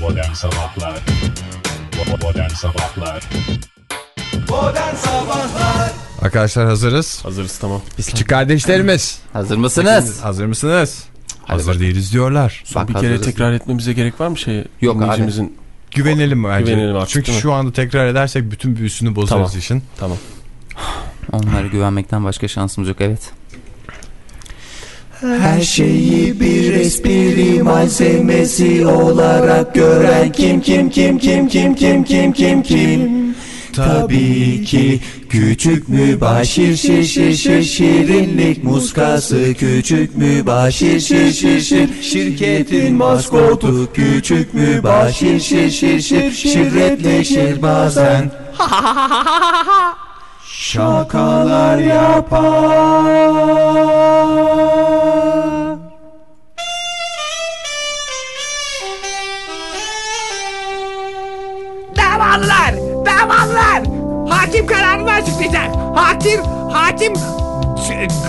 Modern Sabahlar Modern Sabahlar Modern Sabahlar Arkadaşlar hazırız. Hazırız tamam. Küçük kardeşlerimiz. Hazır mısınız? Hazır mısınız? Hazır bakalım. değiliz diyorlar. Son Bak, bir kere tekrar etmemize gerek var mı şey? Yok abi. Güvenelim bence. Güvenelim artık, Çünkü şu anda tekrar edersek bütün büyüsünü bozarız Tamam. işin. Tamam. Onlara güvenmekten başka şansımız yok evet. Her şeyi bir espri malzemesi olarak gören kim kim kim kim kim kim kim kim kim Tabii ki küçük mübaşir şir şir şir şirinlik muskası küçük mübaşir şir şir şir şirketin maskotu küçük mübaşir şir şir şir şirretleşir bazen şakalar yapar. Hakim kararını açıklayacak. Hakim, hakim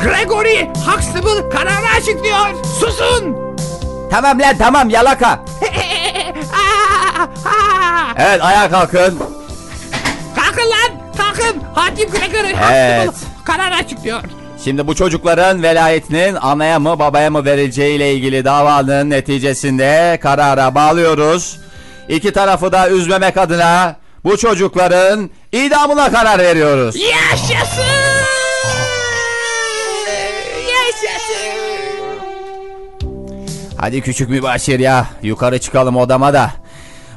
Gregory Huxtable kararını açıklıyor. Susun! Tamam lan tamam yalaka. Evet ayağa kalkın. kalkın lan! Kalkın! Hakim Gregory Evet. Huxtable kararını açıklıyor. Şimdi bu çocukların velayetinin anaya mı babaya mı verileceği ile ilgili davanın neticesinde karara bağlıyoruz. İki tarafı da üzmemek adına bu çocukların idamına karar veriyoruz. Yaşasın! Yaşasın! Hadi küçük mübaşir ya yukarı çıkalım odama da.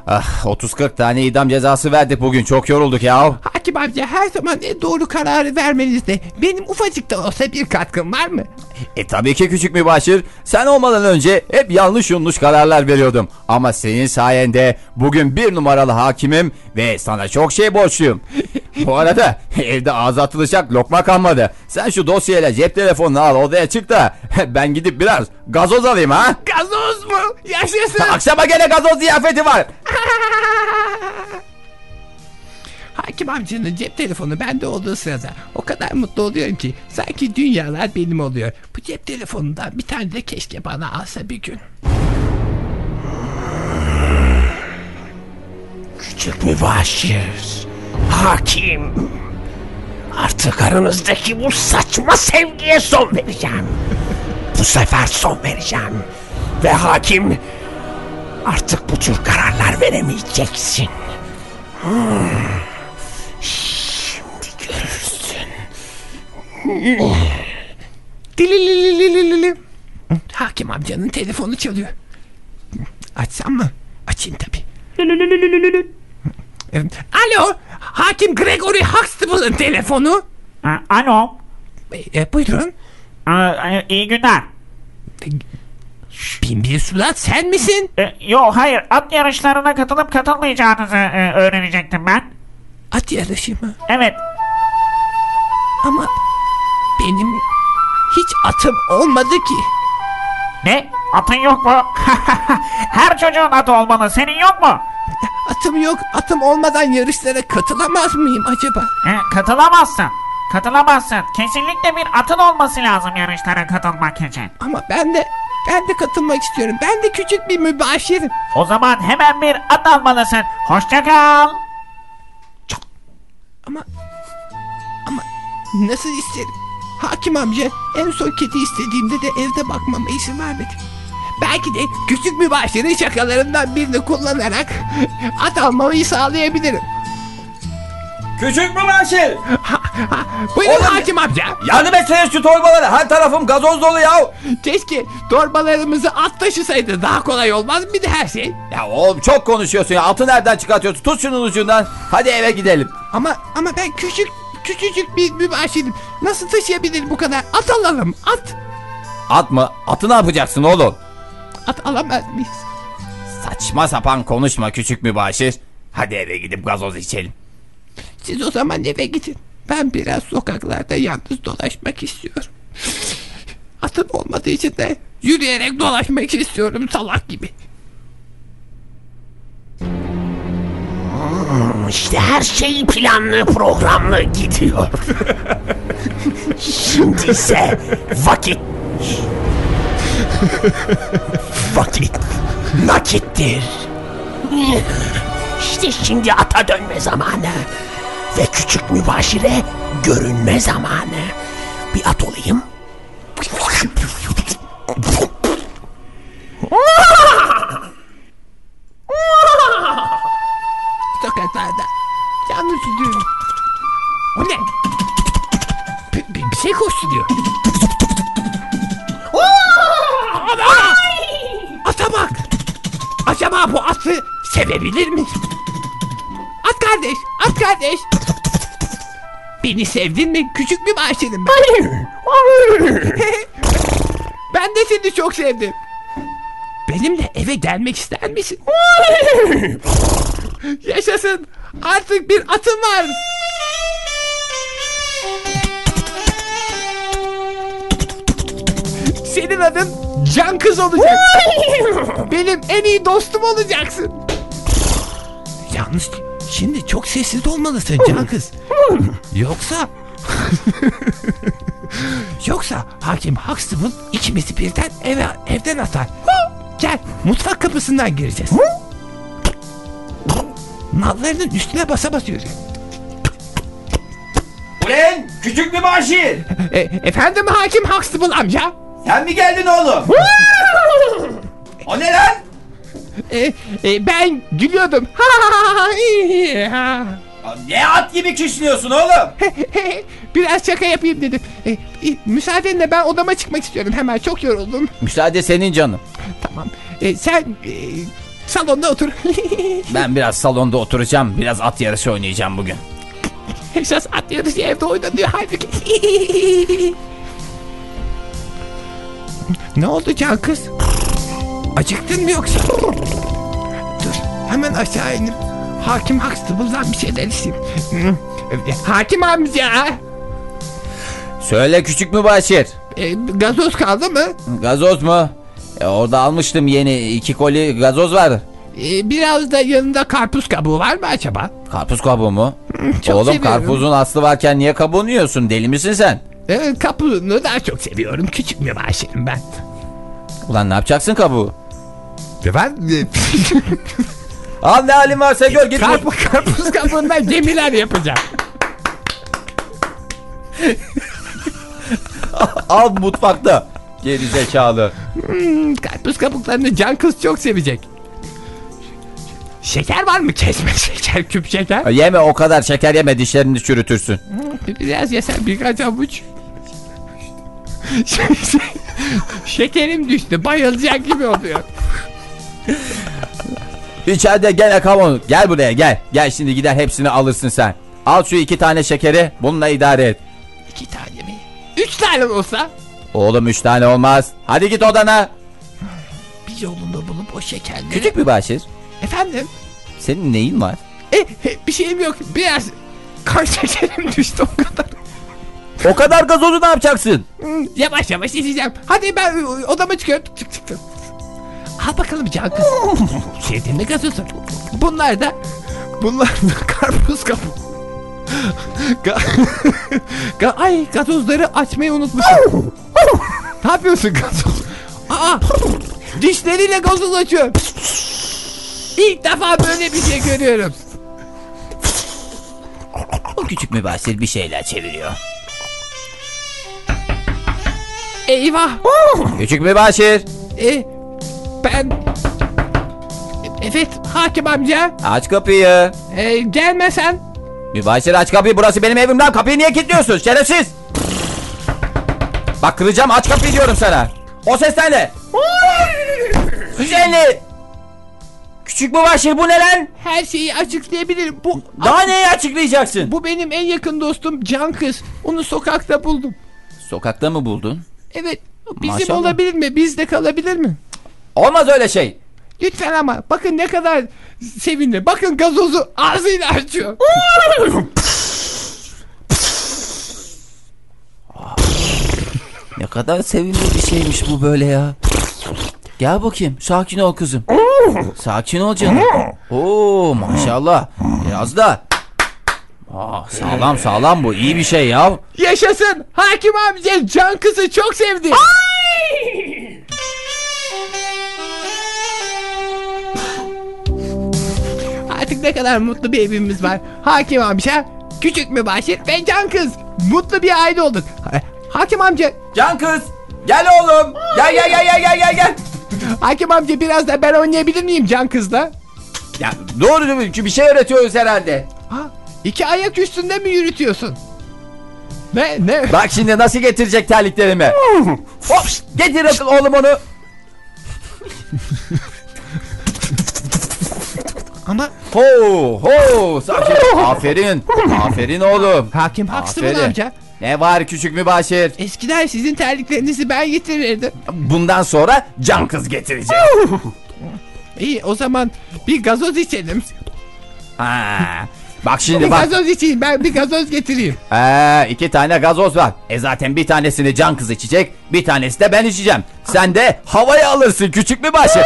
Ah 30-40 tane idam cezası verdik bugün çok yorulduk ya. Hakim amca her zaman en doğru kararı vermenizde benim ufacık da olsa bir katkım var mı? E tabii ki küçük mübaşir. Sen olmadan önce hep yanlış yanlış kararlar veriyordum. Ama senin sayende bugün bir numaralı hakimim ve sana çok şey borçluyum. Bu arada evde ağza atılacak lokma kalmadı. Sen şu dosyayla cep telefonunu al odaya çık da ben gidip biraz gazoz alayım ha. Gazoz mu? Yaşasın! Akşama gene gazoz ziyafeti var. Hakim amcanın cep telefonu bende olduğu sırada o kadar mutlu oluyorum ki sanki dünyalar benim oluyor. Bu cep telefonundan bir tane de keşke bana alsa bir gün. Küçük mübaşir, hakim. Artık aranızdaki bu saçma sevgiye son vereceğim. Bu sefer son vereceğim. Ve hakim artık bu tür kararlar veremeyeceksin. Şimdi görürsün. Hakim amcanın telefonu çalıyor. Açsam mı? Açayım tabi. Alo, Hakim Gregory Huxtable'ın telefonu. A- Alo. E, e, buyurun. Aa, e, iyi günler. Binbir Sulat sen misin? E, yo hayır at yarışlarına katılıp katılmayacağınızı e, öğrenecektim ben. At yarışı mı? Evet. Ama benim hiç atım olmadı ki. Ne? Atın yok mu? Her çocuğun atı olmalı. Senin yok mu? Atım yok. Atım olmadan yarışlara katılamaz mıyım acaba? E, katılamazsın. Katılamazsın. Kesinlikle bir atın olması lazım yarışlara katılmak için. Ama ben de ben de katılmak istiyorum. Ben de küçük bir mübaşirim. O zaman hemen bir at almalısın. Hoşça kal. Ama ama nasıl isterim? Hakim amca en son kedi istediğimde de evde bakmama izin vermedi. Belki de küçük mübaşirin şakalarından birini kullanarak at almayı sağlayabilirim. Küçük mübaşir. Buyurun Oğlum- hakim amca. Yardım etsene şu torbaları. Her tarafım gazoz dolu ya. Keşke torbalarımızı at taşısaydı daha kolay olmaz mıydı her şey? Ya oğlum çok konuşuyorsun ya atı nereden çıkartıyorsun tut şunun ucundan. Hadi eve gidelim. Ama ama ben küçük küçücük bir mübaşirim. Nasıl taşıyabilirim bu kadar? At alalım at. At mı? Atı ne yapacaksın oğlum? At alamaz mıyız? Saçma sapan konuşma küçük mübaşir. Hadi eve gidip gazoz içelim. Siz o zaman eve gidin. Ben biraz sokaklarda yalnız dolaşmak istiyorum. Atım olmadığı için de yürüyerek dolaşmak istiyorum salak gibi. İşte her şey planlı programlı gidiyor. Şimdi ise vakit... Vakit nakittir. İşte şimdi ata dönme zamanı. Ve küçük mübaşire görünme zamanı. Bir at olayım. Atı sevebilir mi? At kardeş, at kardeş. Beni sevdin mi? Küçük bir bahçenim ben. ben de seni çok sevdim. Benimle eve gelmek ister misin? Yaşasın. Artık bir atım var. Senin adın Can Kız olacak. Benim en iyi dostum olacaksın. Yalnız şimdi çok sessiz olmalısın Can Kız. Yoksa... Yoksa hakim Huxtable ikimizi birden eve, evden atar. Gel mutfak kapısından gireceğiz. Nallarının üstüne basa yürü. Ulan küçük mübaşir. E, efendim hakim Huxtable amca? Sen mi geldin oğlum? o ne lan? E, e, ben gülüyordum. Ne at gibi kişniyorsun oğlum? Biraz şaka yapayım dedim. E, e, müsaadenle ben odama çıkmak istiyorum hemen çok yoruldum. Müsaade senin canım. Tamam. E, sen e, salonda otur. Ben biraz salonda oturacağım. Biraz at yarışı oynayacağım bugün. Esas at yarışı evde oynanıyor halbuki. ne oldu can kız? Acıktın mı yoksa? Dur hemen aşağı inip Hakim Huxtable'dan bir şeyler isteyeyim. Hakim amca. Söyle küçük mübaşir. E, gazoz kaldı mı? Gazoz mu? E, orada almıştım yeni iki koli gazoz var. E, biraz da yanında karpuz kabuğu var mı acaba? Karpuz kabuğu mu? çok Oğlum seviyorum. karpuzun aslı varken niye kabuğunu yiyorsun? Deli misin sen? E, kabuğunu daha çok seviyorum. Küçük mübaşirim ben. Ulan ne yapacaksın kabuğu? Ben Al ne halin varsa gör git. Karpuz, karpuz kabuğundan gemiler yapacağım. Al mutfakta. Geri zekalı. Hmm, karpuz kabuklarını can kız çok sevecek. Şeker var mı? Kesme şeker, küp şeker. Yeme o kadar şeker yeme dişlerini çürütürsün. Biraz yesen birkaç avuç. Şekerim düştü. Bayılacak gibi oluyor. İçeride gene kavun. Gel buraya gel. Gel şimdi gider hepsini alırsın sen. Al şu iki tane şekeri bununla idare et. İki tane mi? Üç tane olsa Oğlum üç tane olmaz. Hadi git odana. bir yolunu bulup o şekerleri... Küçük bir başır. Efendim? Senin neyin var? E, e, bir şeyim yok. Biraz kan şekerim düştü o kadar. O kadar gazozu ne yapacaksın? Hmm, yavaş yavaş içeceğim. Hadi ben e, odama çıkıyorum. Çık çık çık. Al bakalım can kız. Sevdiğin mi gazozu? Bunlar da bunlar da karpuz kabuğu. Ay gazozları açmayı unutmuşum. ne yapıyorsun gazoz? Aa! Dişleriyle gazoz açıyor. İlk defa böyle bir şey görüyorum. O küçük mübaşir bir şeyler çeviriyor. Eyvah! Küçük mübaşir. E, ben... Evet hakim amca. Aç kapıyı. E, gelmesen. Mübaşir aç kapıyı burası benim evim lan kapıyı niye kilitliyorsun şerefsiz. Bak kıracağım aç kapıyı diyorum sana. O seslen ne? Seni. Küçük mübaşir bu ne lan? Her şeyi açıklayabilirim. Bu Daha neyi açıklayacaksın? bu benim en yakın dostum Can Kız. Onu sokakta buldum. Sokakta mı buldun? Evet. Bizim Maşallah. olabilir mi? Bizde kalabilir mi? Olmaz öyle şey. Lütfen ama bakın ne kadar sevindi. Bakın gazozu ağzıyla açıyor. Ne kadar sevimli bir şeymiş bu böyle ya. Gel bakayım sakin ol kızım. Sakin ol canım. Oo maşallah. Biraz da. Aa, sağlam sağlam bu iyi bir şey ya. Yaşasın. Hakim amca Can Kız'ı çok sevdi. Artık ne kadar mutlu bir evimiz var. Hakim amca, küçük mübaşir ve can kız. Mutlu bir aile olduk. Ha- Hakim amca, Can kız. Gel oğlum. Gel gel gel gel gel gel gel. Hakim amca biraz da ben oynayabilir miyim can kızla? Ya doğru değil mi? Çünkü bir şey öğretiyoruz herhalde. İki ayak üstünde mi yürütüyorsun? Ne ne? Bak şimdi nasıl getirecek terliklerimi. Hop getir oğlum onu. Ama Ho ho sakin. Aferin. Aferin oğlum. hakim haksız mı amca? Ne var küçük mübaşir? Eskiden sizin terliklerinizi ben getirirdim. Bundan sonra can kız getirecek. İyi o zaman bir gazoz içelim. Ha. Bak şimdi Bir bak. gazoz içeyim ben bir gazoz getireyim. Ee, iki tane gazoz var. E zaten bir tanesini can kız içecek, bir tanesi de ben içeceğim. Sen de havaya alırsın küçük mübaşir.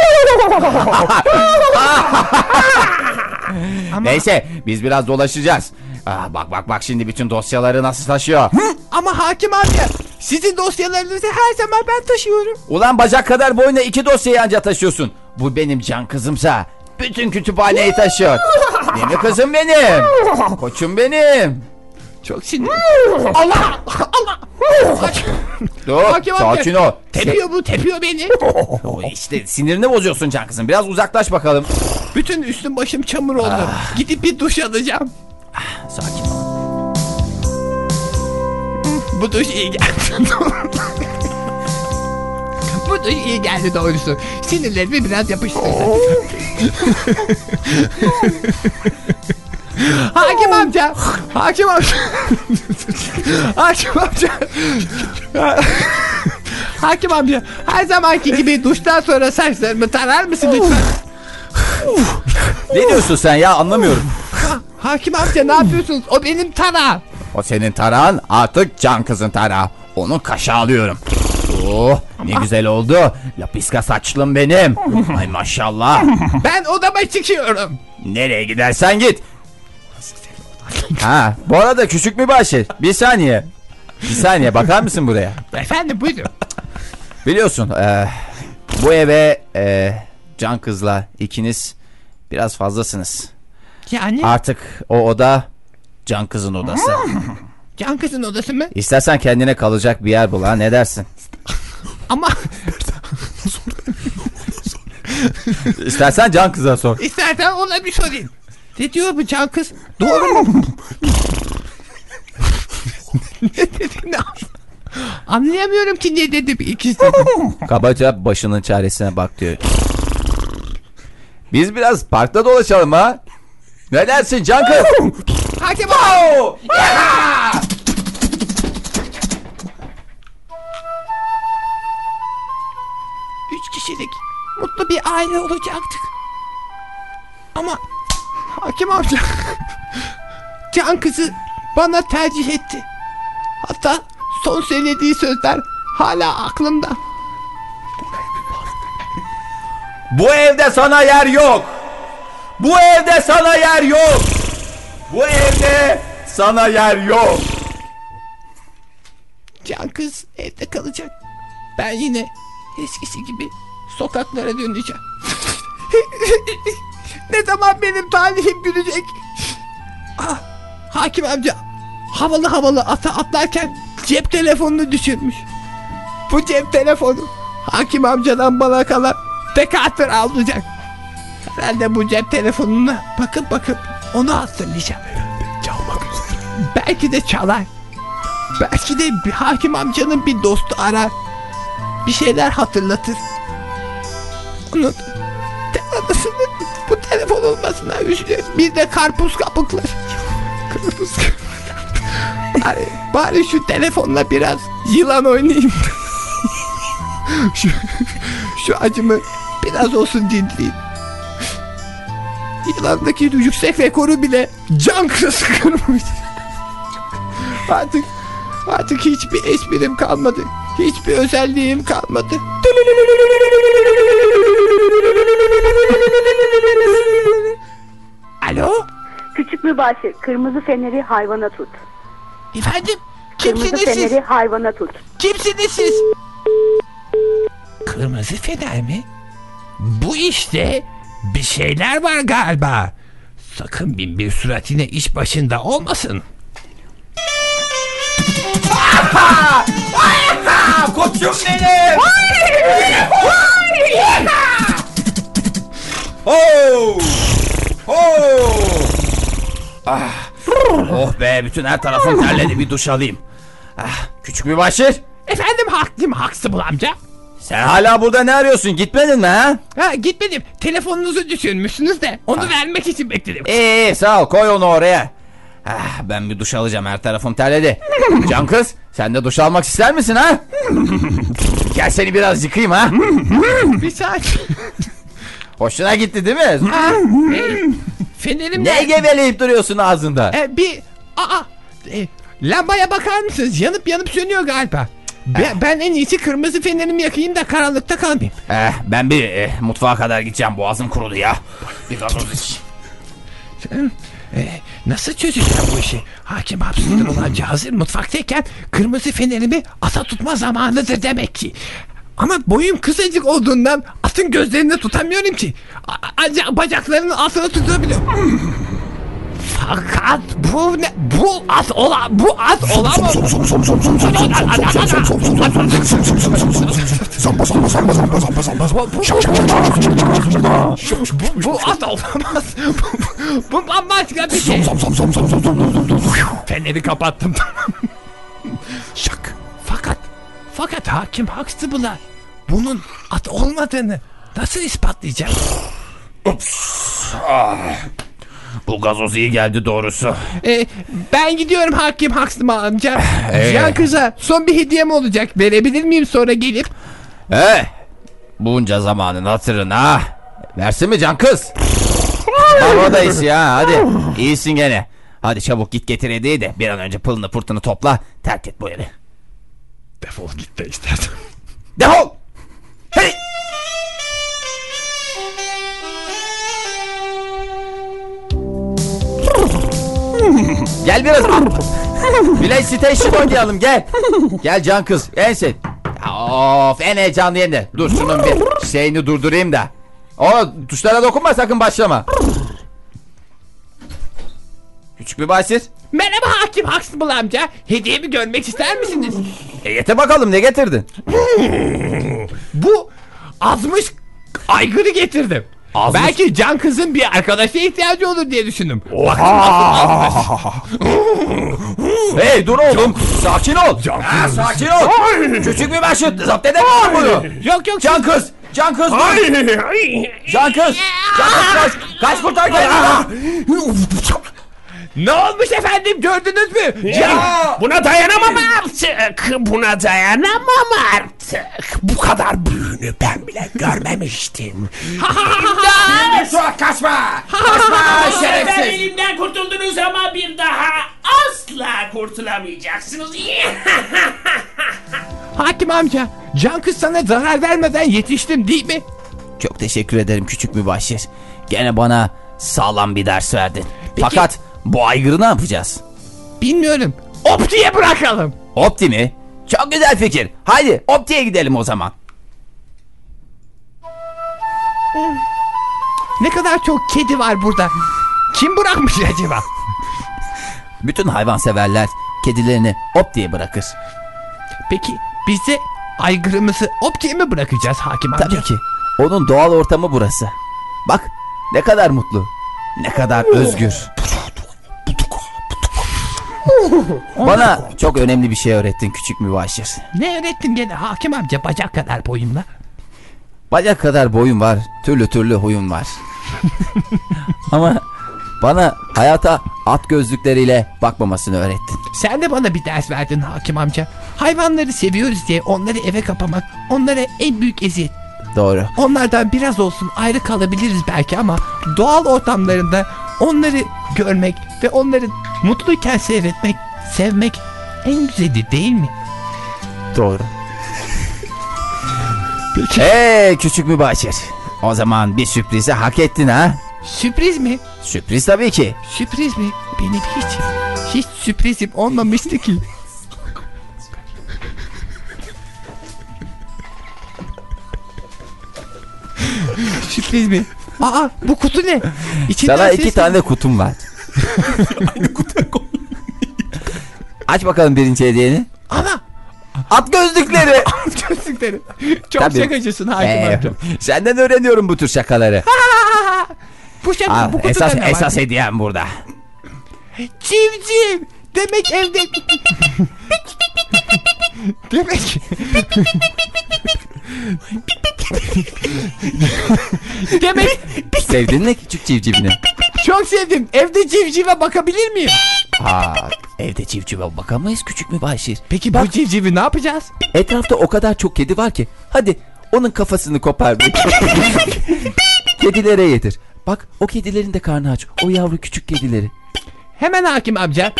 Neyse biz biraz dolaşacağız. Aa, bak bak bak şimdi bütün dosyaları nasıl taşıyor. Ama hakim amca sizin dosyalarınızı her zaman ben taşıyorum. Ulan bacak kadar boyuna iki dosyayı anca taşıyorsun. Bu benim can kızımsa bütün kütüphaneyi taşıyor. Mi kızım benim? Koçum benim. Çok sinirli. Allah! Allah! Dur Hakim amca. sakin ol. Tepiyor bu tepiyor beni. O işte sinirini bozuyorsun can kızım. Biraz uzaklaş bakalım. Bütün üstüm başım çamur oldu. Ah. Gidip bir duş alacağım. Sakin ol. Bu duş iyi geldi. Bu duş iyi geldi doğrusu. Sinirlerimi biraz yapıştırdı. Hakim amca. Hakim amca. Hakim amca. Hakim amca. Her zamanki gibi duştan sonra saçlarımı tarar mısın lütfen? Ne diyorsun sen ya anlamıyorum. Hakim amca ne yapıyorsunuz? O benim tarağım. O senin tarağın artık can kızın tarağı. Onun kaşı alıyorum. Oh ne güzel oldu. Lapiska saçlım benim. Ay maşallah. Ben odama çıkıyorum. Nereye gidersen git. Ha bu arada küçük mübaşir. Bir saniye. Bir saniye bakar mısın buraya? Efendim buyurun. Biliyorsun eee, bu eve eee, can kızla ikiniz biraz fazlasınız. Yani Artık o oda can kızın odası. can kızın odası mı? İstersen kendine kalacak bir yer bul ha ne dersin? Ama İstersen can kıza sor. istersen ona bir sorayım. Ne diyor bu can kız? Doğru mu? ne dedi ne Anlayamıyorum ki ne dedi bir ikisi dedi. Kabaca başının çaresine bak diyor. Biz biraz parkta dolaşalım ha. Ne dersin can kız? Hakim abi. Mutlu bir aile olacaktık. Ama hakim amca can kızı bana tercih etti. Hatta son söylediği sözler hala aklımda. Bu evde sana yer yok. Bu evde sana yer yok. Bu evde sana yer yok. Can kız evde kalacak. Ben yine eskisi gibi sokaklara döneceğim. ne zaman benim talihim gülecek? Ah, hakim amca havalı havalı ata atlarken cep telefonunu düşürmüş. Bu cep telefonu hakim amcadan bana kalan tek alacak. Herhalde bu cep telefonuna bakıp bakıp onu hatırlayacağım. Çalmak üzere. Belki de çalar. Belki de bir hakim amcanın bir dostu arar. Bir şeyler hatırlatır. Onun te- anasını bu telefon olmasına üzülüyorum. Bir de karpuz kapıklar. Karpuz bari, bari şu telefonla biraz yılan oynayayım. şu, şu acımı biraz olsun dindireyim. Yılandaki yüksek rekoru bile can kırısı kırmış. Artık Artık hiçbir esprim kalmadı. Hiçbir özelliğim kalmadı. Alo? Küçük mübaşir kırmızı feneri hayvana tut. Efendim? Kırmızı Kimsiniz feneri siz? hayvana tut. Kimsiniz siz? Kırmızı fener mi? Bu işte bir şeyler var galiba. sakın bin bir surat yine iş başında olmasın. Benim. Oh! Oh! Ah. Oh be bütün her tarafım terledi bir duş alayım. Ah, küçük bir başır. Efendim haklım Huxtable amca. Sen hala burada ne arıyorsun? Gitmedin mi ha? Ha gitmedim. Telefonunuzu düşürmüşsünüz de onu vermek için bekledim. İyi iyi sağ ol koy onu oraya. Ah, ben bir duş alacağım her tarafım terledi. Can kız sen de duş almak ister misin ha? Gel seni biraz yıkayayım ha. bir saat. Hoşuna gitti değil mi? Fenerim ne geveleyip duruyorsun ağzında? E, bir aa e, lambaya bakar mısınız? Yanıp yanıp sönüyor galiba. Ben, ben en iyisi kırmızı fenerimi yakayım da karanlıkta kalmayayım. Eh, ben bir eh, mutfağa kadar gideceğim boğazım kurudu ya. Bir gazoz iç. E, nasıl çözeceğim bu işi? Hakim hapsıdır olan hazır mutfaktayken kırmızı fenerimi ata tutma zamanıdır demek ki. Ama boyum kısacık olduğundan atın gözlerini tutamıyorum ki. Ancak bacaklarının altına tutabiliyorum. Fakat bu ne? Bu at ola bu at olamaz. Bu, bu at olamaz. bu, bu bambaşka bir şey. Feneri kapattım tamam. Şak. Fakat fakat hakim Huxtable'a bunun at olmadığını nasıl ispatlayacak? Bu gazoz iyi geldi doğrusu. Ee, ben gidiyorum hakim Huxtable amca. Ee? Can kıza son bir hediyem olacak. Verebilir miyim sonra gelip? Eh, bunca zamanın hatırına. Versin mi can kız? Havadayız ya hadi. İyisin gene. Hadi çabuk git getir hediyeyi de bir an önce pılını pırtını topla. Terk et bu evi. Defol git de istersen. Defol! Hey! gel biraz. Play Station oynayalım gel. Gel can kız en sen. Of en heyecanlı yerinde. Dur şunun bir şeyini durdurayım da. O tuşlara dokunma sakın başlama. Küçük bir basit. Merhaba hakim Huxtable amca. Hediyemi görmek ister misiniz? E yete bakalım ne getirdin? Bu azmış aygırı getirdim. Azmış- Belki can kızın bir arkadaşa ihtiyacı olur diye düşündüm. Hey dur oğlum. Sakin ol. Ha, sakin ol. Küçük bir başıt. Zapt edemezsin bunu. Yok yok. Can kız. Can kız dur. Can kız. Can kız kaç. Kaç kurtar kendini. Ne olmuş efendim gördünüz mü? Can... Buna dayanamam artık. Buna dayanamam artık. Bu kadar büyüğünü ben bile görmemiştim. Şu kaçma. Kaçma şerefsiz. elimden kurtuldunuz ama bir daha asla kurtulamayacaksınız. Hakim amca can kız sana zarar vermeden yetiştim değil mi? Çok teşekkür ederim küçük mübaşir. Gene bana sağlam bir ders verdin. Fakat bu aygırı ne yapacağız? Bilmiyorum. Optiye bırakalım. Opti mi? Çok güzel fikir. Haydi Opti'ye gidelim o zaman. Ne kadar çok kedi var burada. Kim bırakmış acaba? Bütün hayvanseverler kedilerini Opti'ye bırakır. Peki biz de aygırımızı Optiye mi bırakacağız hakim amca? Tabii ki. Onun doğal ortamı burası. Bak ne kadar mutlu. Ne kadar özgür. Bana çok önemli bir şey öğrettin küçük mübaşir. Ne öğrettin gene hakim amca bacak kadar boyumla? Bacak kadar boyun var, türlü türlü huyun var. Ama bana hayata at gözlükleriyle bakmamasını öğrettin. Sen de bana bir ders verdin hakim amca. Hayvanları seviyoruz diye onları eve kapamak onlara en büyük eziyet. Doğru. Onlardan biraz olsun ayrı kalabiliriz belki ama doğal ortamlarında onları görmek ve onları mutluyken seyretmek, sevmek en güzeli değil mi? Doğru. Hey küçük mübaşir. O zaman bir sürprizi hak ettin ha? Sürpriz mi? Sürpriz tabii ki. Sürpriz mi? Benim hiç, hiç sürprizim olmamıştı ki. sürpriz mi? Aa bu kutu ne? İçinden Sana ses iki tane kutum var. Aç bakalım birinci hediyeni. Ana At gözlükleri. gözlükleri. Çok Tabii. şakacısın hakim Ee, amca. senden öğreniyorum bu tür şakaları. Bu şaka Al, bu kutuda esas ne var? esas hediyem burada. Civciv. Demek evde... Demek... Demek Sevdin mi küçük civcivini? çok sevdim. Evde civcive bakabilir miyim? Aa, evde civcive bakamayız küçük mübaşir. Peki bu civcivi ne yapacağız? Etrafta o kadar çok kedi var ki. Hadi onun kafasını kopar. Kedilere yedir. Bak o kedilerin de karnı aç. O yavru küçük kedileri. Hemen hakim amca.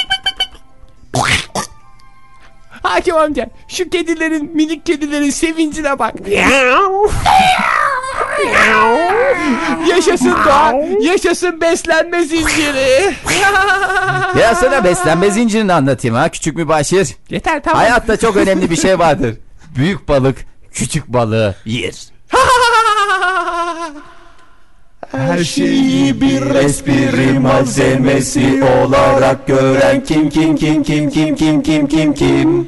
Hakim amca şu kedilerin minik kedilerin sevincine bak. yaşasın doğa, yaşasın beslenme zinciri. Ya sana beslenme zincirini anlatayım ha küçük mübaşir. Yeter tamam. Hayatta çok önemli bir şey vardır. Büyük balık küçük balığı yer. Her şeyi bir espri malzemesi olarak gören kim kim kim kim kim kim kim kim kim?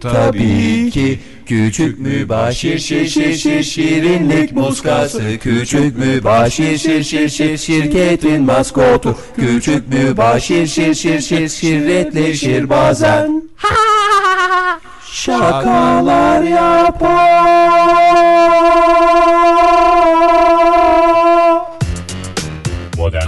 Tabii ki küçük mübaşir şir şir şir şirinlik muskası. Küçük mübaşir şir şir şir şirketin maskotu. Küçük mübaşir şir şir şir şirretleşir bazen Şakalar yapar